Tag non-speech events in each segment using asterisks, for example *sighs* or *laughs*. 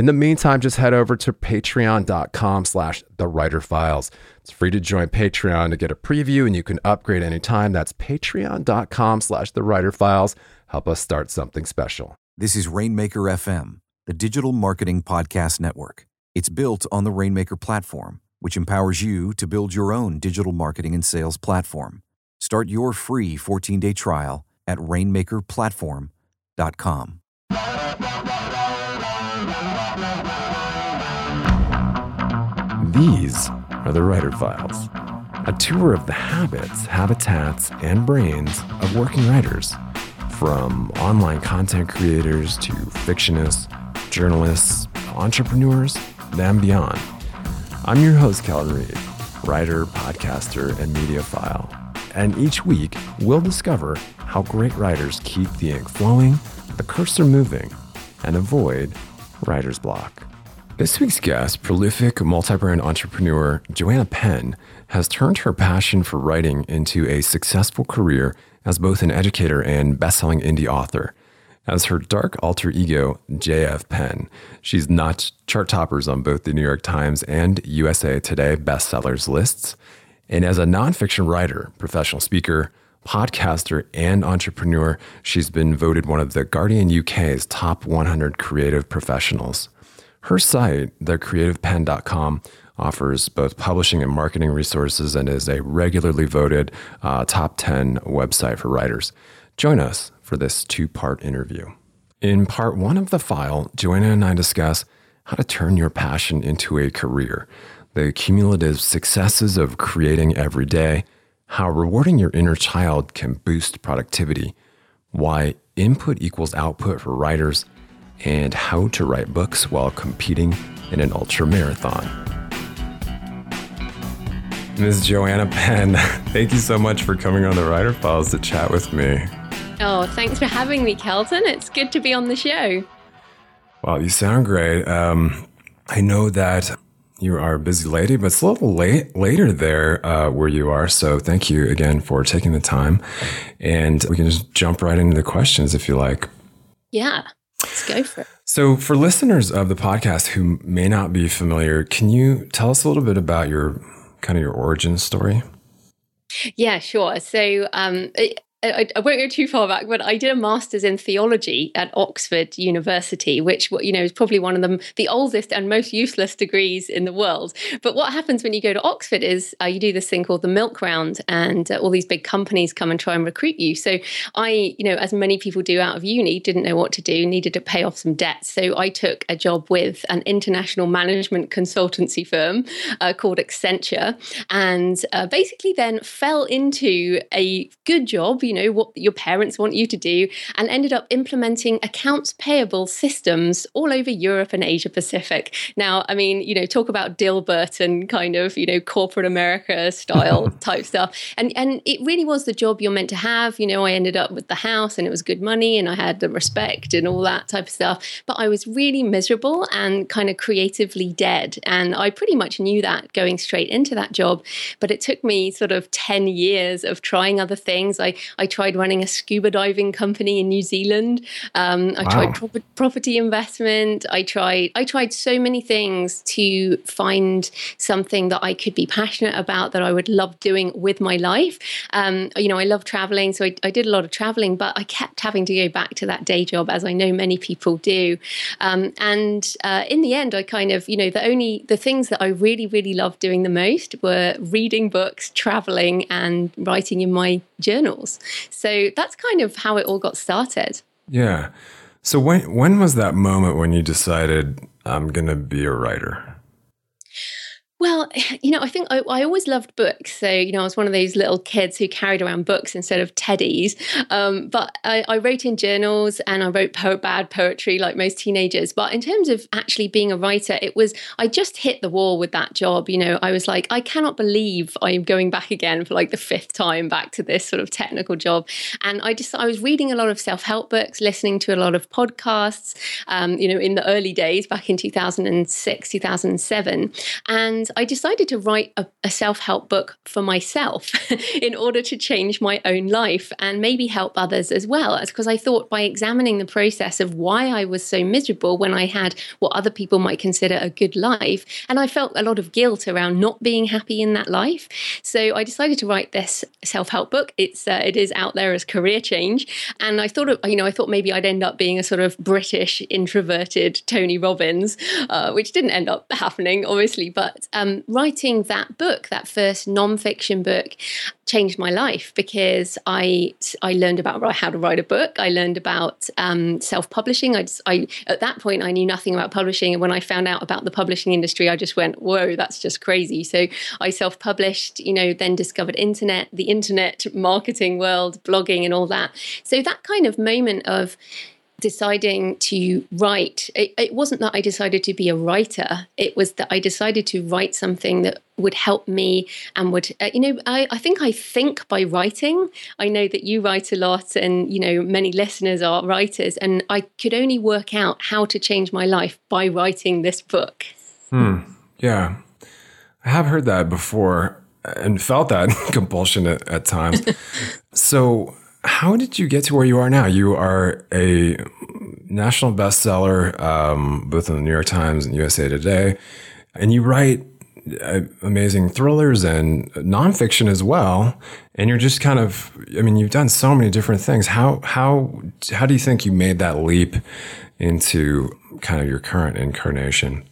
In the meantime, just head over to patreon.com slash the writer files. It's free to join Patreon to get a preview and you can upgrade anytime. That's patreon.com slash the writer files. Help us start something special. This is Rainmaker FM, the digital marketing podcast network. It's built on the Rainmaker platform, which empowers you to build your own digital marketing and sales platform. Start your free 14 day trial at rainmakerplatform.com. These are the Writer Files, a tour of the habits, habitats, and brains of working writers, from online content creators to fictionists, journalists, entrepreneurs, and beyond. I'm your host, Kelton Reid, writer, podcaster, and mediophile. And each week, we'll discover how great writers keep the ink flowing, the cursor moving, and avoid writer's block. This week's guest, prolific multi brand entrepreneur Joanna Penn, has turned her passion for writing into a successful career as both an educator and best selling indie author. As her dark alter ego, JF Penn, she's notched chart toppers on both the New York Times and USA Today bestsellers lists. And as a nonfiction writer, professional speaker, podcaster, and entrepreneur, she's been voted one of the Guardian UK's top 100 creative professionals. Her site, thecreativepenn.com, offers both publishing and marketing resources and is a regularly voted uh, top 10 website for writers. Join us for this two part interview. In part one of the file, Joanna and I discuss how to turn your passion into a career, the cumulative successes of creating every day, how rewarding your inner child can boost productivity, why input equals output for writers and how to write books while competing in an ultra marathon. Ms. Joanna Penn, *laughs* thank you so much for coming on the Writer Files to chat with me. Oh, thanks for having me, Kelton. It's good to be on the show. Well, you sound great. Um, I know that you are a busy lady, but it's a little late later there uh, where you are. So thank you again for taking the time, and we can just jump right into the questions if you like. Yeah. Let's go for it. So, for listeners of the podcast who may not be familiar, can you tell us a little bit about your kind of your origin story? Yeah, sure. So, um, I, I, won't go too far back, but I did a master's in theology at Oxford University, which you know is probably one of them the oldest and most useless degrees in the world. But what happens when you go to Oxford is uh, you do this thing called the milk round, and uh, all these big companies come and try and recruit you. So I, you know, as many people do out of uni, didn't know what to do, needed to pay off some debts. So I took a job with an international management consultancy firm uh, called Accenture, and uh, basically then fell into a good job you know, what your parents want you to do, and ended up implementing accounts payable systems all over Europe and Asia Pacific. Now, I mean, you know, talk about Dilbert and kind of, you know, corporate America style *laughs* type stuff. And and it really was the job you're meant to have. You know, I ended up with the house and it was good money and I had the respect and all that type of stuff. But I was really miserable and kind of creatively dead. And I pretty much knew that going straight into that job. But it took me sort of 10 years of trying other things. I, I tried running a scuba diving company in New Zealand. Um, I wow. tried pro- property investment. I tried I tried so many things to find something that I could be passionate about that I would love doing with my life. Um, you know, I love traveling, so I, I, did a lot of traveling, but I kept having to go back to that day job, as I know many people do. Um, and uh, in the end, I kind of, you know, the only the things that I really, really loved doing the most were reading books, traveling, and writing in my journals. So that's kind of how it all got started. Yeah. So when when was that moment when you decided I'm going to be a writer? Well, *laughs* you know, I think I, I, always loved books. So, you know, I was one of those little kids who carried around books instead of teddies. Um, but I, I, wrote in journals and I wrote po- bad poetry like most teenagers. But in terms of actually being a writer, it was, I just hit the wall with that job. You know, I was like, I cannot believe I'm going back again for like the fifth time back to this sort of technical job. And I just, I was reading a lot of self help books, listening to a lot of podcasts, um, you know, in the early days back in 2006, 2007. And I decided to write a, a self help book for myself *laughs* in order to change my own life and maybe help others as well. Because I thought by examining the process of why I was so miserable when I had what other people might consider a good life, and I felt a lot of guilt around not being happy in that life. So I decided to write this self help book. It's uh, it is out there as career change, and I thought you know I thought maybe I'd end up being a sort of British introverted Tony Robbins, uh, which didn't end up happening, obviously. But um, writing that book, that first nonfiction book, changed my life because I I learned about how to write a book. I learned about um, self publishing. I, I at that point I knew nothing about publishing, and when I found out about the publishing industry, I just went, "Whoa, that's just crazy!" So I self published. You know, then discovered internet, the internet marketing world, blogging, and all that. So that kind of moment of deciding to write, it, it, wasn't that I decided to be a writer. It was that I decided to write something that would help me and would, uh, you know, I, I think I think by writing. I know that you write a lot and, you know, many listeners are writers. And I could only work out how to change my life by writing this book. Hmm. Yeah. I have heard that before and felt that *laughs* compulsion at, at times. so, how did you get to where you are now? You are a national bestseller, um, both in the New York Times and USA Today, and you write uh, amazing thrillers and nonfiction as well. And you're just kind of, I mean, you've done so many different things. How how how do you think you made that leap into kind of your current incarnation?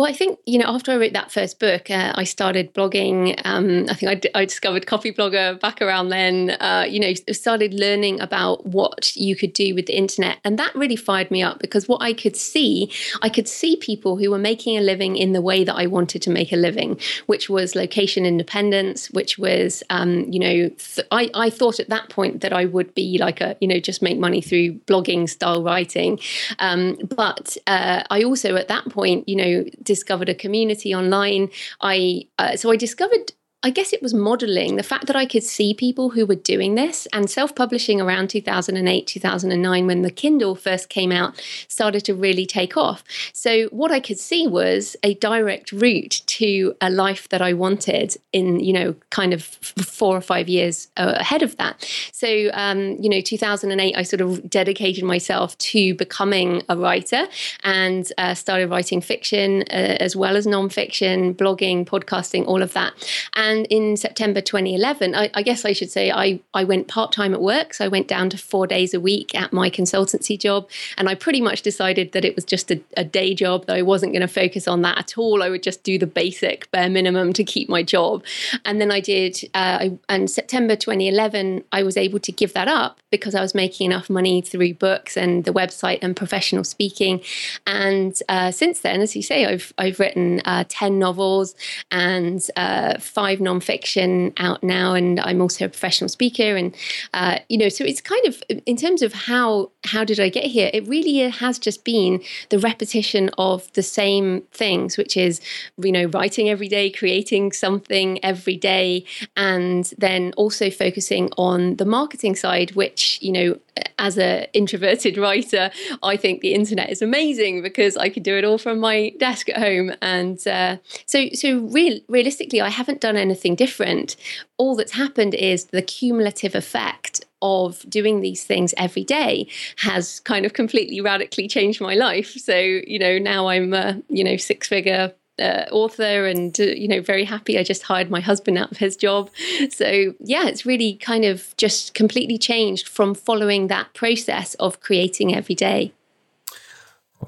Well, I think, you know, after I wrote that first book, uh, I started blogging. Um, I think I, d- I discovered Copyblogger back around then, uh, you know, started learning about what you could do with the internet. And that really fired me up because what I could see, I could see people who were making a living in the way that I wanted to make a living, which was location independence, which was, um, you know, th- I, I thought at that point that I would be like a, you know, just make money through blogging style writing. Um, but uh, I also at that point, you know, discovered a community online. I uh, so I discovered I guess it was modeling the fact that I could see people who were doing this and self publishing around 2008, 2009, when the Kindle first came out, started to really take off. So, what I could see was a direct route to a life that I wanted in, you know, kind of four or five years uh, ahead of that. So, um, you know, 2008, I sort of dedicated myself to becoming a writer and uh, started writing fiction uh, as well as nonfiction, blogging, podcasting, all of that. And and in September 2011, I, I guess I should say I, I went part time at work. So I went down to four days a week at my consultancy job. And I pretty much decided that it was just a, a day job, that I wasn't going to focus on that at all. I would just do the basic bare minimum to keep my job. And then I did, uh, I, and September 2011, I was able to give that up because I was making enough money through books and the website and professional speaking. And uh, since then, as you say, I've, I've written uh, 10 novels and uh, five nonfiction out now, and I'm also a professional speaker. And uh, you know, so it's kind of in terms of how how did I get here? It really has just been the repetition of the same things, which is you know writing every day, creating something every day, and then also focusing on the marketing side, which you know as an introverted *laughs* writer, I think the internet is amazing because I could do it all from my desk at home. And uh, so, so real, realistically, I haven't done anything different. All that's happened is the cumulative effect of doing these things every day has kind of completely radically changed my life. So, you know, now I'm a, you know, six figure uh, author and uh, you know very happy i just hired my husband out of his job so yeah it's really kind of just completely changed from following that process of creating every day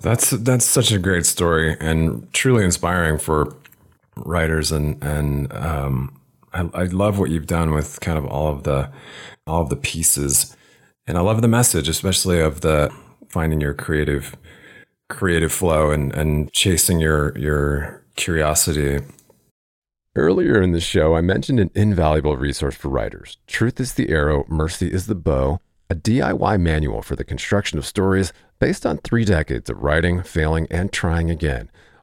that's that's such a great story and truly inspiring for writers and and um, I, I love what you've done with kind of all of the all of the pieces and i love the message especially of the finding your creative creative flow and and chasing your your curiosity. Earlier in the show, I mentioned an invaluable resource for writers Truth is the Arrow, Mercy is the Bow, a DIY manual for the construction of stories based on three decades of writing, failing, and trying again.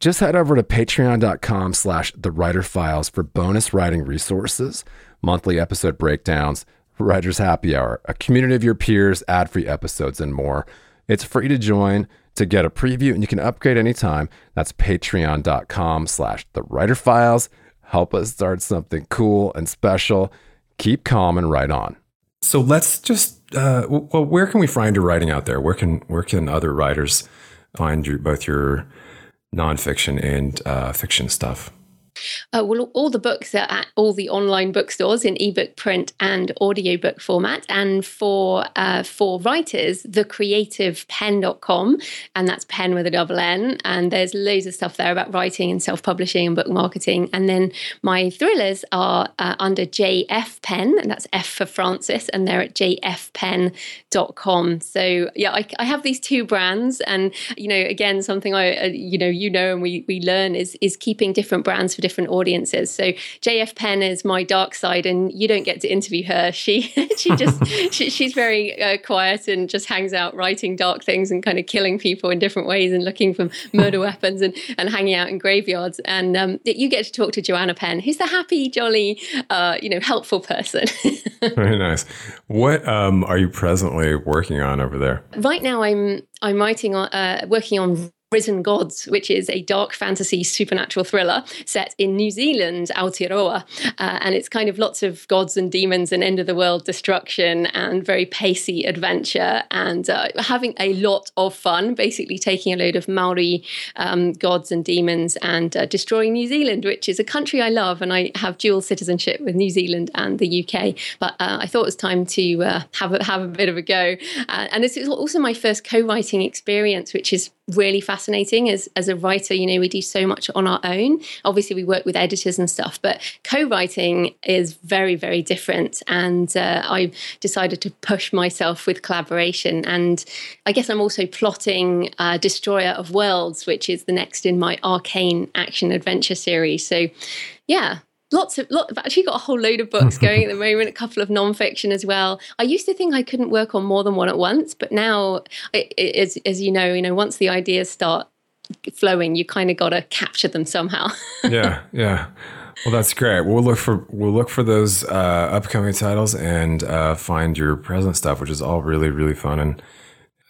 Just head over to patreon.com slash the writer files for bonus writing resources, monthly episode breakdowns, writer's happy hour, a community of your peers, ad free episodes, and more. It's free to join to get a preview and you can upgrade anytime. That's patreon.com slash the writer files. Help us start something cool and special. Keep calm and write on. So let's just uh, well, where can we find your writing out there? Where can where can other writers find your both your nonfiction and uh, fiction stuff? Uh, well, all the books are at all the online bookstores in ebook, print, and audiobook format. And for uh, for writers, thecreativepenn.com, and that's pen with a double N. And there's loads of stuff there about writing and self publishing and book marketing. And then my thrillers are uh, under JF Penn, and that's F for Francis, and they're at jfpenn.com. So yeah, I, I have these two brands, and you know, again, something I uh, you know you know and we we learn is is keeping different brands for different audiences. So JF Penn is my dark side, and you don't get to interview her. She *laughs* she just *laughs* she, she's very uh, quiet and just hangs out writing dark things and kind of killing people in different ways and looking for *laughs* murder weapons and and hanging out in graveyards. And um, you get to talk to Joanna Penn, who's the happy, jolly, uh, you know, helpful person. very nice. What um, are you presently working on over there? Right now, I'm I'm writing on uh, working on Risen Gods, which is a dark fantasy supernatural thriller set in New Zealand, Aotearoa. Uh, and it's kind of lots of gods and demons and end of the world destruction and very pacey adventure and uh, having a lot of fun, basically taking a load of Maori um, gods and demons and uh, destroying New Zealand, which is a country I love. And I have dual citizenship with New Zealand and the UK. But uh, I thought it was time to uh, have, a, have a bit of a go. Uh, and this is also my first co writing experience, which is really fascinating as as a writer. You know we do so much on our own. Obviously we work with editors and stuff but co-writing is very very different. And uh, i decided to push myself with collaboration. And i guess i'm also plotting uh, destroyer of worlds which is the next in my ARKANE action adventure series. So yeah lots of lot I've actually got a whole load of books *laughs* going at the moment a couple of nonfiction as well i used to think i couldn't work on more than one at once but now it, it, as, as you know you know once the ideas start flowing you kind of got to capture them somehow *laughs* yeah yeah well that's great we'll look for we'll look for those uh, upcoming titles and uh, find your present stuff which is all really really fun and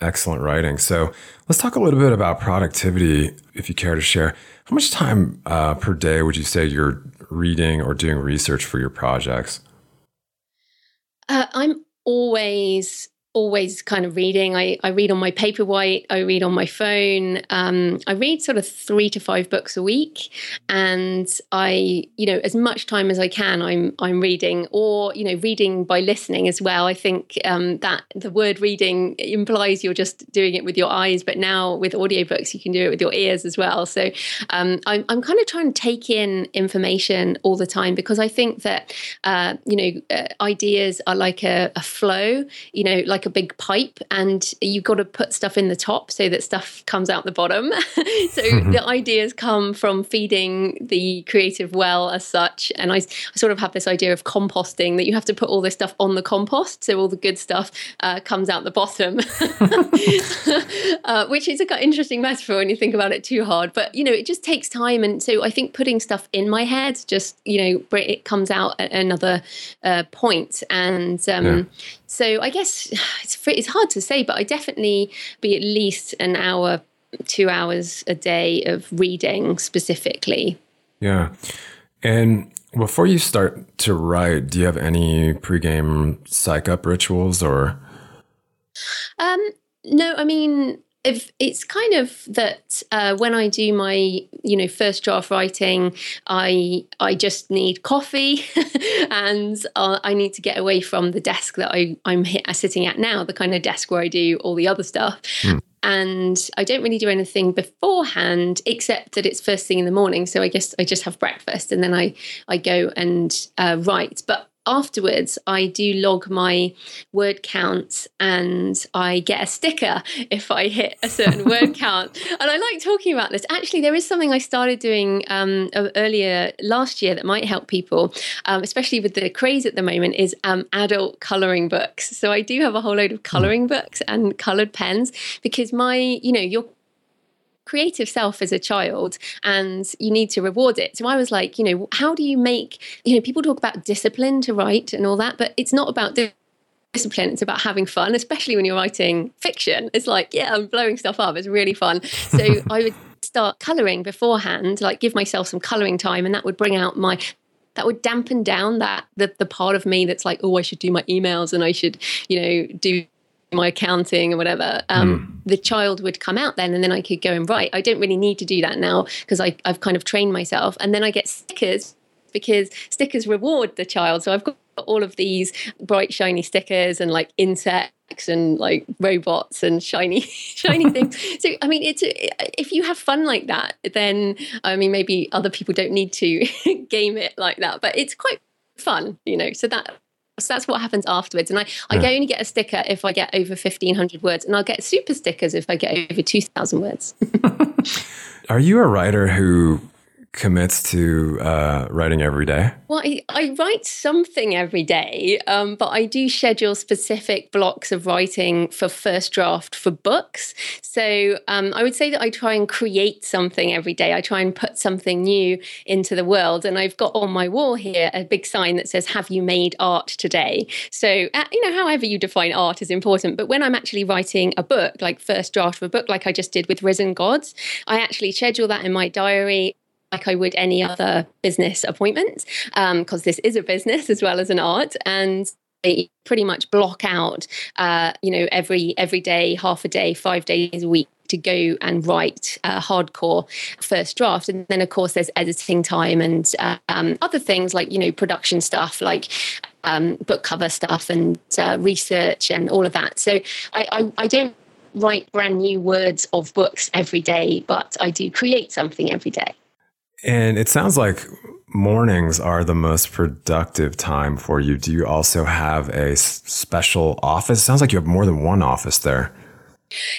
excellent writing. So let's talk a little bit about productivity, if you care to share. How much time uh, per day would you say you're reading or doing research for your projects? Uh, I'm always always kind of reading. I, I read on my Paperwhite, I read on my phone. Um, I read sort of three to five books a week, and I, you know, as much time as I can, I'm I'm reading, or you know, reading by listening as well. I think um, that the word reading implies you're just doing it with your eyes, but now with audiobooks, you can do it with your ears as well. So um, I'm I'm kind of trying to take in information all the time because I think that uh, you know uh, ideas are like a, a flow, you know, like a big pipe and you've got to put stuff in the top so that stuff comes out the bottom. *laughs* so mm-hmm. the ideas come from feeding the creative well as such. And I, I, sort of have this idea of composting that you have to put all this stuff on the compost so all the good stuff uh, comes out the bottom, *laughs* *laughs* uh, which is an interesting metaphor when you think about it too hard. But, you know, it just takes time. And so I think putting stuff in my head just, you know, it comes out at another uh, point. And um, yeah. So I guess *sighs* it's it's hard to say, but I definitely be at least an hour, two hours a day of reading specifically. Yeah, and before you start to write, do you have any pregame psych up rituals or? Um, no, I mean, if it's kind of that uh, when I do my you know first draft writing, I I just need coffee, *laughs* and uh, I need to get away from the desk that I I'm hit, sitting at now, the kind of desk where I do all the other stuff. Mm. And I don't really do anything beforehand, except that it's first thing in the morning. So I guess I just have breakfast and then I I go and uh, write. But afterwards, I do log my word count and I get a sticker *laughs* if I hit a certain *laughs* word count. And I like talking about this. Actually, there is something I started doing um, earlier last year that might help people, um, especially with the craze at the moment, is um, adult coloring books. So I do have a whole load of coloring books and colored pens because my, you know, your creative self as a child and you need to reward it. So I was like, you know, how do you make, you know, people talk about discipline to write and all that, but it's not about discipline it's about having fun especially when you're writing fiction it's like yeah i'm blowing stuff up it's really fun so *laughs* i would start coloring beforehand like give myself some coloring time and that would bring out my that would dampen down that the, the part of me that's like oh i should do my emails and i should you know do my accounting or whatever, um, mm. the child would come out then and then I could go and write. I don't really need to do that now because I've kind of trained myself. And then I get stickers because stickers reward the child. So I've got all of these bright, shiny stickers and like insects and like robots and shiny, *laughs* shiny *laughs* things. So, I mean, it's if you have fun like that, then I mean, maybe other people don't need to *laughs* game it like that, but it's quite fun, you know. So that so that's what happens afterwards. And I, I yeah. only get a sticker if I get over 1,500 words, and I'll get super stickers if I get over 2,000 words. *laughs* Are you a writer who commits to uh, writing every day? Well, I, I write something every day, um, but I do schedule specific blocks of writing for first draft for books. So um, I would say that I try and create something every day. I try and put something new into the world. And I've got on my wall here a big sign that says, Have you made art today? So, uh, you know, however you define art is important. But when I'm actually writing a book, like first draft of a book, like I just did with Risen Gods, I actually schedule that in my diary like I would any other business appointment, because um, this is a business as well as an art. And I pretty much block out, uh, you know, every every day, half a day, five days a week to go and write a hardcore first draft. And then, of course, there's editing time and um, other things like, you know, production stuff like um, book cover stuff and uh, research and all of that. So I, I, I don't write brand new words of books every day, but I do create something every day. And it sounds like mornings are the most productive time for you. Do you also have a special office? It sounds like you have more than one office there.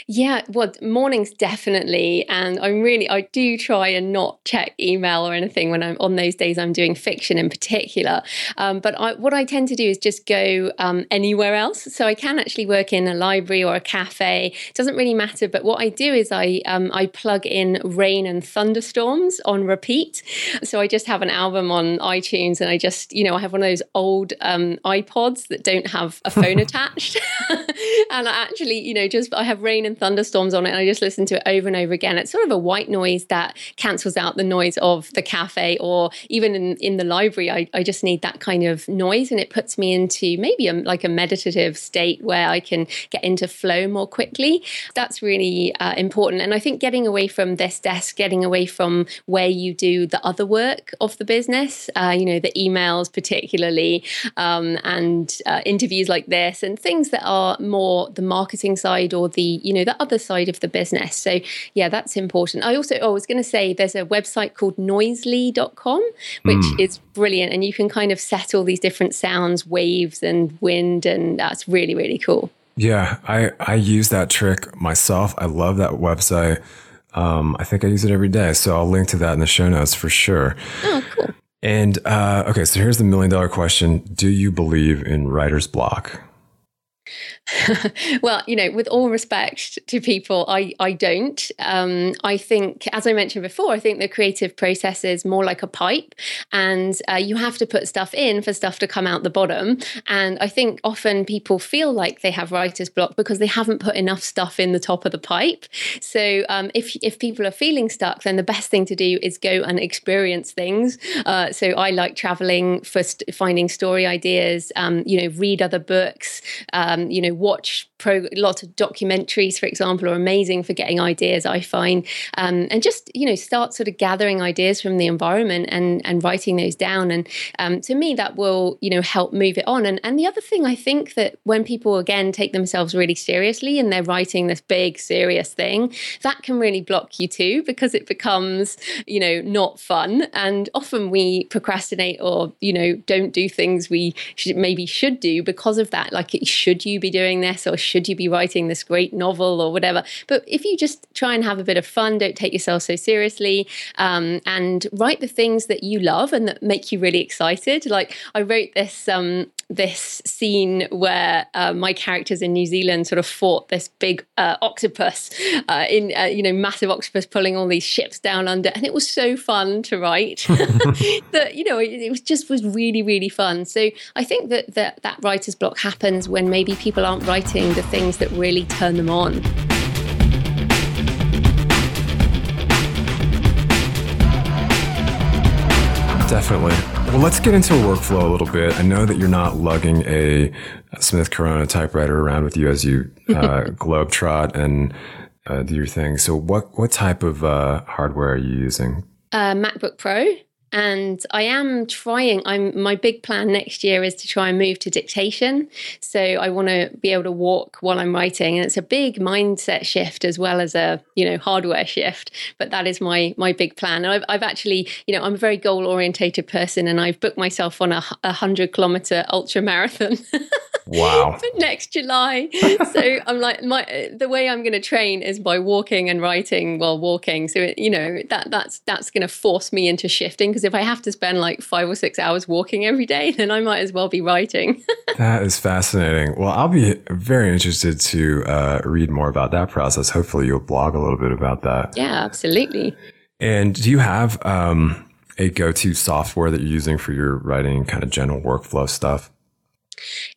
Yeah, well, mornings definitely. And I'm really, I do try and not check email or anything when I'm on those days I'm doing fiction in particular. Um, but I, what I tend to do is just go um, anywhere else. So I can actually work in a library or a cafe. It doesn't really matter. But what I do is I, um, I plug in rain and thunderstorms on repeat. So I just have an album on iTunes and I just, you know, I have one of those old um, iPods that don't have a phone *laughs* attached. *laughs* and I actually, you know, just I have have rain and thunderstorms on it, and I just listen to it over and over again. It's sort of a white noise that cancels out the noise of the cafe, or even in, in the library. I, I just need that kind of noise, and it puts me into maybe a, like a meditative state where I can get into flow more quickly. That's really uh, important. And I think getting away from this desk, getting away from where you do the other work of the business, uh, you know, the emails particularly, um, and uh, interviews like this, and things that are more the marketing side or the, you know, the other side of the business. So, yeah, that's important. I also, oh, I was going to say there's a website called noisli.com, which mm. is brilliant. And you can kind of set all these different sounds, waves and wind, and that's really, really cool. Yeah, I, I use that trick myself. I love that website. Um, I think I use it every day. So I'll link to that in the show notes for sure. Oh, cool. And uh, okay, so here's the million dollar question Do you believe in writer's block? *laughs* well, you know, with all respect to people, I, I don't. Um, I think, as I mentioned before, I think the creative process is more like a pipe, and uh, you have to put stuff in for stuff to come out the bottom. And I think often people feel like they have writer's block because they haven't put enough stuff in the top of the pipe. So um, if if people are feeling stuck, then the best thing to do is go and experience things. Uh, so I like traveling for st- finding story ideas. Um, you know, read other books. Um, you know watch pro lots of documentaries for example are amazing for getting ideas i find. Um, and just you know start sort of gathering ideas from the environment and and writing those down. And um, to me that will you know help move it on. And and the other thing i think that when people again take themselves really seriously and they're writing this big serious thing that can really block you too because it becomes you know not fun. And often we procrastinate or you know don't do things we should, maybe should do because of that. Like should you be doing this or should you be writing this great novel or whatever. But if you just try and have a bit of fun, don't take yourself so seriously, um, and write the things that you love and that make you really excited. Like I wrote this um, this scene where uh, my characters in New Zealand sort of fought this big uh, octopus uh, in uh, you know massive octopus pulling all these ships down under, and it was so fun to write *laughs* *laughs* that you know it, it was just was really really fun. So I think that that that writer's block happens when maybe people aren't writing the things that really turn them on. Definitely. Well, let's get into a workflow a little bit. I know that you're not lugging a Smith Corona typewriter around with you as you uh, *laughs* globetrot and uh, do your thing. So, what what type of uh, hardware are you using? Uh, MacBook Pro and I am trying. I'm my big plan next year is to try and move to dictation. So I want to be able to walk while I'm writing, and it's a big mindset shift as well as a you know hardware shift. But that is my my big plan. And I've, I've actually you know I'm a very goal orientated person, and I've booked myself on a, a hundred kilometer ultra marathon. *laughs* Wow. *laughs* next July. so *laughs* I'm like my the way I'm going to train is by walking and writing while walking. So you know that that's that's going to force me into shifting because if I have to spend like 5 or 6 hours walking every day, *laughs* then I might as well be writing. that is fascinating. Well, I'll be very interested to uh, read more about that process. Hopefully you'll blog a little bit about that. Yeah, absolutely. And do you have um, a go-to software that you're using for your writing kind of general workflow stuff?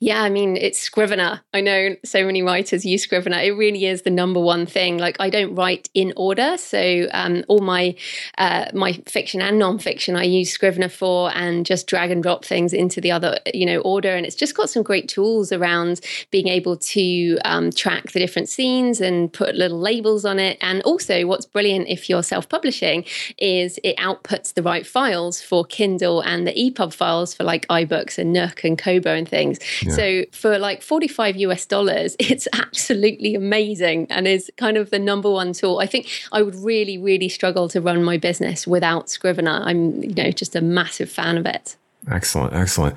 Yeah, I mean, it's Scrivener. I know so many writers use Scrivener. It really is the number one thing. Like, I don't write in order, so um, all my uh, my fiction and nonfiction I use Scrivener for, and just drag and drop things into the other, you know, order. And it's just got some great tools around being able to um, track the different scenes and put little labels on it. And also, what's brilliant if you're self-publishing is it outputs the right files for Kindle and the EPUB files for like iBooks and Nook and Kobo and things things. Yeah. So for like 45 US dollars, *laughs* it's absolutely amazing and is kind of the number one tool. I think I would really, really struggle to run my business without Scrivener. I'm, you know, just a massive fan of it. Excellent. Excellent.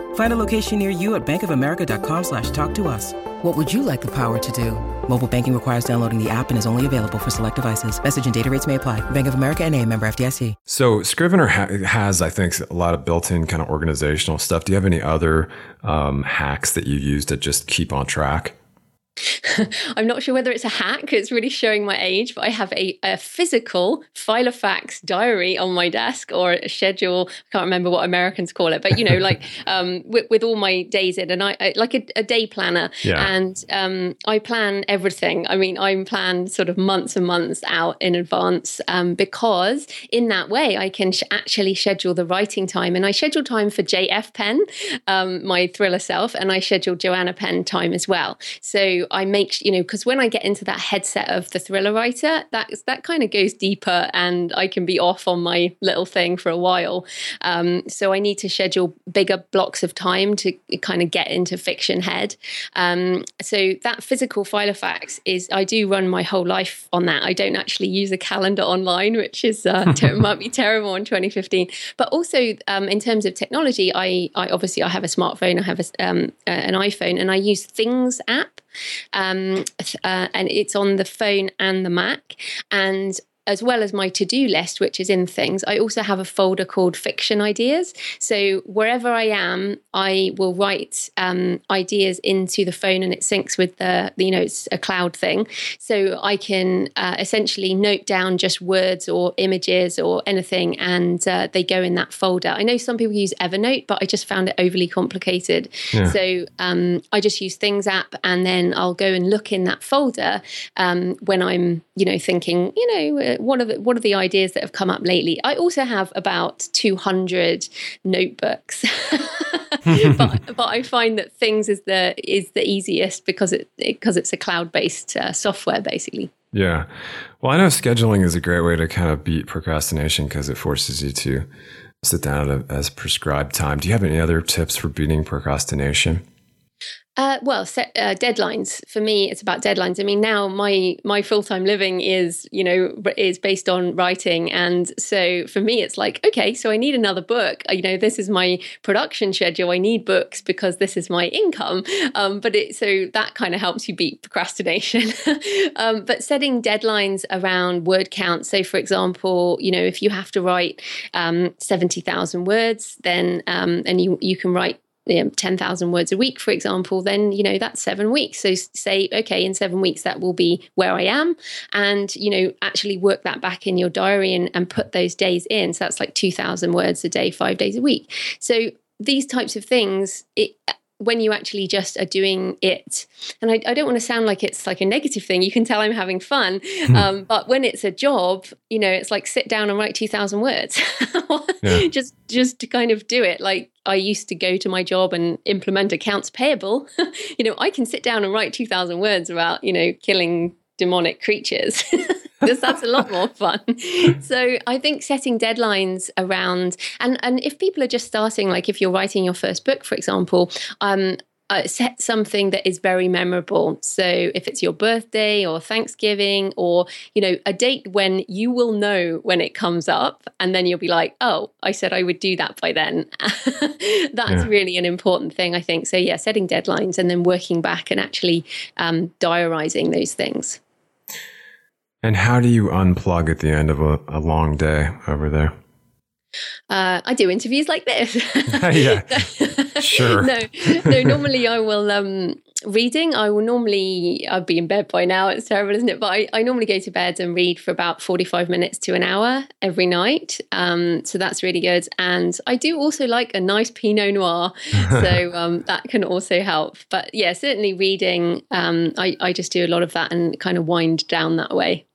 Find a location near you at bankofamerica.com slash talk to us. What would you like the power to do? Mobile banking requires downloading the app and is only available for select devices. Message and data rates may apply. Bank of America and a member FDIC. So Scrivener ha- has, I think, a lot of built-in kind of organizational stuff. Do you have any other um, hacks that you use to just keep on track? *laughs* I'm not sure whether it's a hack, it's really showing my age, but I have a, a physical Filofax diary on my desk or a schedule. I can't remember what Americans call it, but you know, *laughs* like um, with, with, all my days in, and I, I like a, a, day planner. Yeah. And um, I plan everything. I mean, I'm planned sort of months and months out in advance um, because in that way I can sh- actually schedule the writing time. And I schedule time for JF Penn, um, my thriller self, and I schedule Joanna Penn time as well. So I make you know because when I get into that headset of the thriller writer, that that kind of goes deeper, and I can be off on my little thing for a while. Um, so I need to schedule bigger blocks of time to kind of get into fiction head. Um, so that physical Filofax is I do run my whole life on that. I don't actually use a calendar online, which is uh, *laughs* might be terrible in 2015. But also um, in terms of technology, I, I obviously I have a smartphone, I have a, um, an iPhone, and I use Things app um, uh, and it's on the phone and the Mac. And as well as my to do list, which is in things, I also have a folder called fiction ideas. So wherever I am, I will write um, ideas into the phone and it syncs with the, you know, it's a cloud thing. So I can uh, essentially note down just words or images or anything and uh, they go in that folder. I know some people use Evernote, but I just found it overly complicated. Yeah. So um, I just use Things app and then I'll go and look in that folder um, when I'm, you know, thinking, you know, one of the one of the ideas that have come up lately. I also have about 200 notebooks. *laughs* but, *laughs* but I find that things is the is the easiest because it because it's a cloud based uh, software basically. Yeah. Well, I know scheduling is a great way to kind of beat procrastination because it forces you to sit down at a, as prescribed time. Do you have any other tips for beating procrastination? Uh, well, set, uh, deadlines for me. It's about deadlines. I mean, now my my full time living is you know is based on writing, and so for me, it's like okay, so I need another book. You know, this is my production schedule. I need books because this is my income. Um, but it so that kind of helps you beat procrastination. *laughs* um, but setting deadlines around word count. So, for example, you know, if you have to write um, seventy thousand words, then um, and you you can write you um, know, 10,000 words a week, for example, then, you know, that's seven weeks. So say, okay, in seven weeks, that will be where I am. And, you know, actually work that back in your diary and, and put those days in. So that's like 2,000 words a day, five days a week. So these types of things, it, when you actually just are doing it and I, I, don't want to sound like it's like a negative thing you can tell i'm having fun hmm. um, but when it's a job you know it's like sit down and write 2000 words *laughs* yeah. just just to kind of do it like i used to go to my job and implement accounts payable *laughs* you know i can sit down and write 2000 words about you know killing demonic creatures *laughs* because that's a lot more fun. *laughs* So I think setting deadlines around and and if people are just starting, like if you're writing your first book, for example, um, uh, set something that is very memorable. So if it's your birthday or Thanksgiving or you know a date when you will know when it comes up, and then you'll be like, oh, I said I would do that by then. *laughs* That's yeah. really an important thing, I think. So yeah, setting deadlines and then working back and actually um, diarizing those things. And how do you unplug at the end of a, a long day over there? Uh, I do interviews like this. *laughs* yeah, *laughs* sure. no, no. Normally, I will um, reading. I will normally. I'd be in bed by now. It's terrible, isn't it? But I, I normally go to bed and read for about forty-five minutes to an hour every night. Um, so that's really good. And I do also like a nice Pinot Noir, *laughs* so um, that can also help. But yeah, certainly reading. Um, I I just do a lot of that and kind of wind down that way.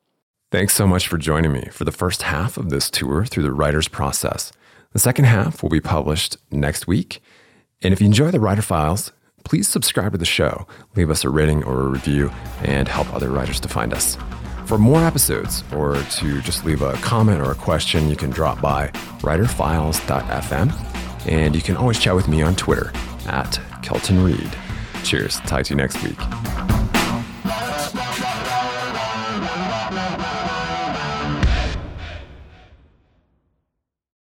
Thanks so much for joining me for the first half of this tour through the writer's process. The second half will be published next week. And if you enjoy the Writer Files, please subscribe to the show, leave us a rating or a review, and help other writers to find us. For more episodes, or to just leave a comment or a question, you can drop by writerfiles.fm. And you can always chat with me on Twitter at Kelton Reid. Cheers. Talk to you next week.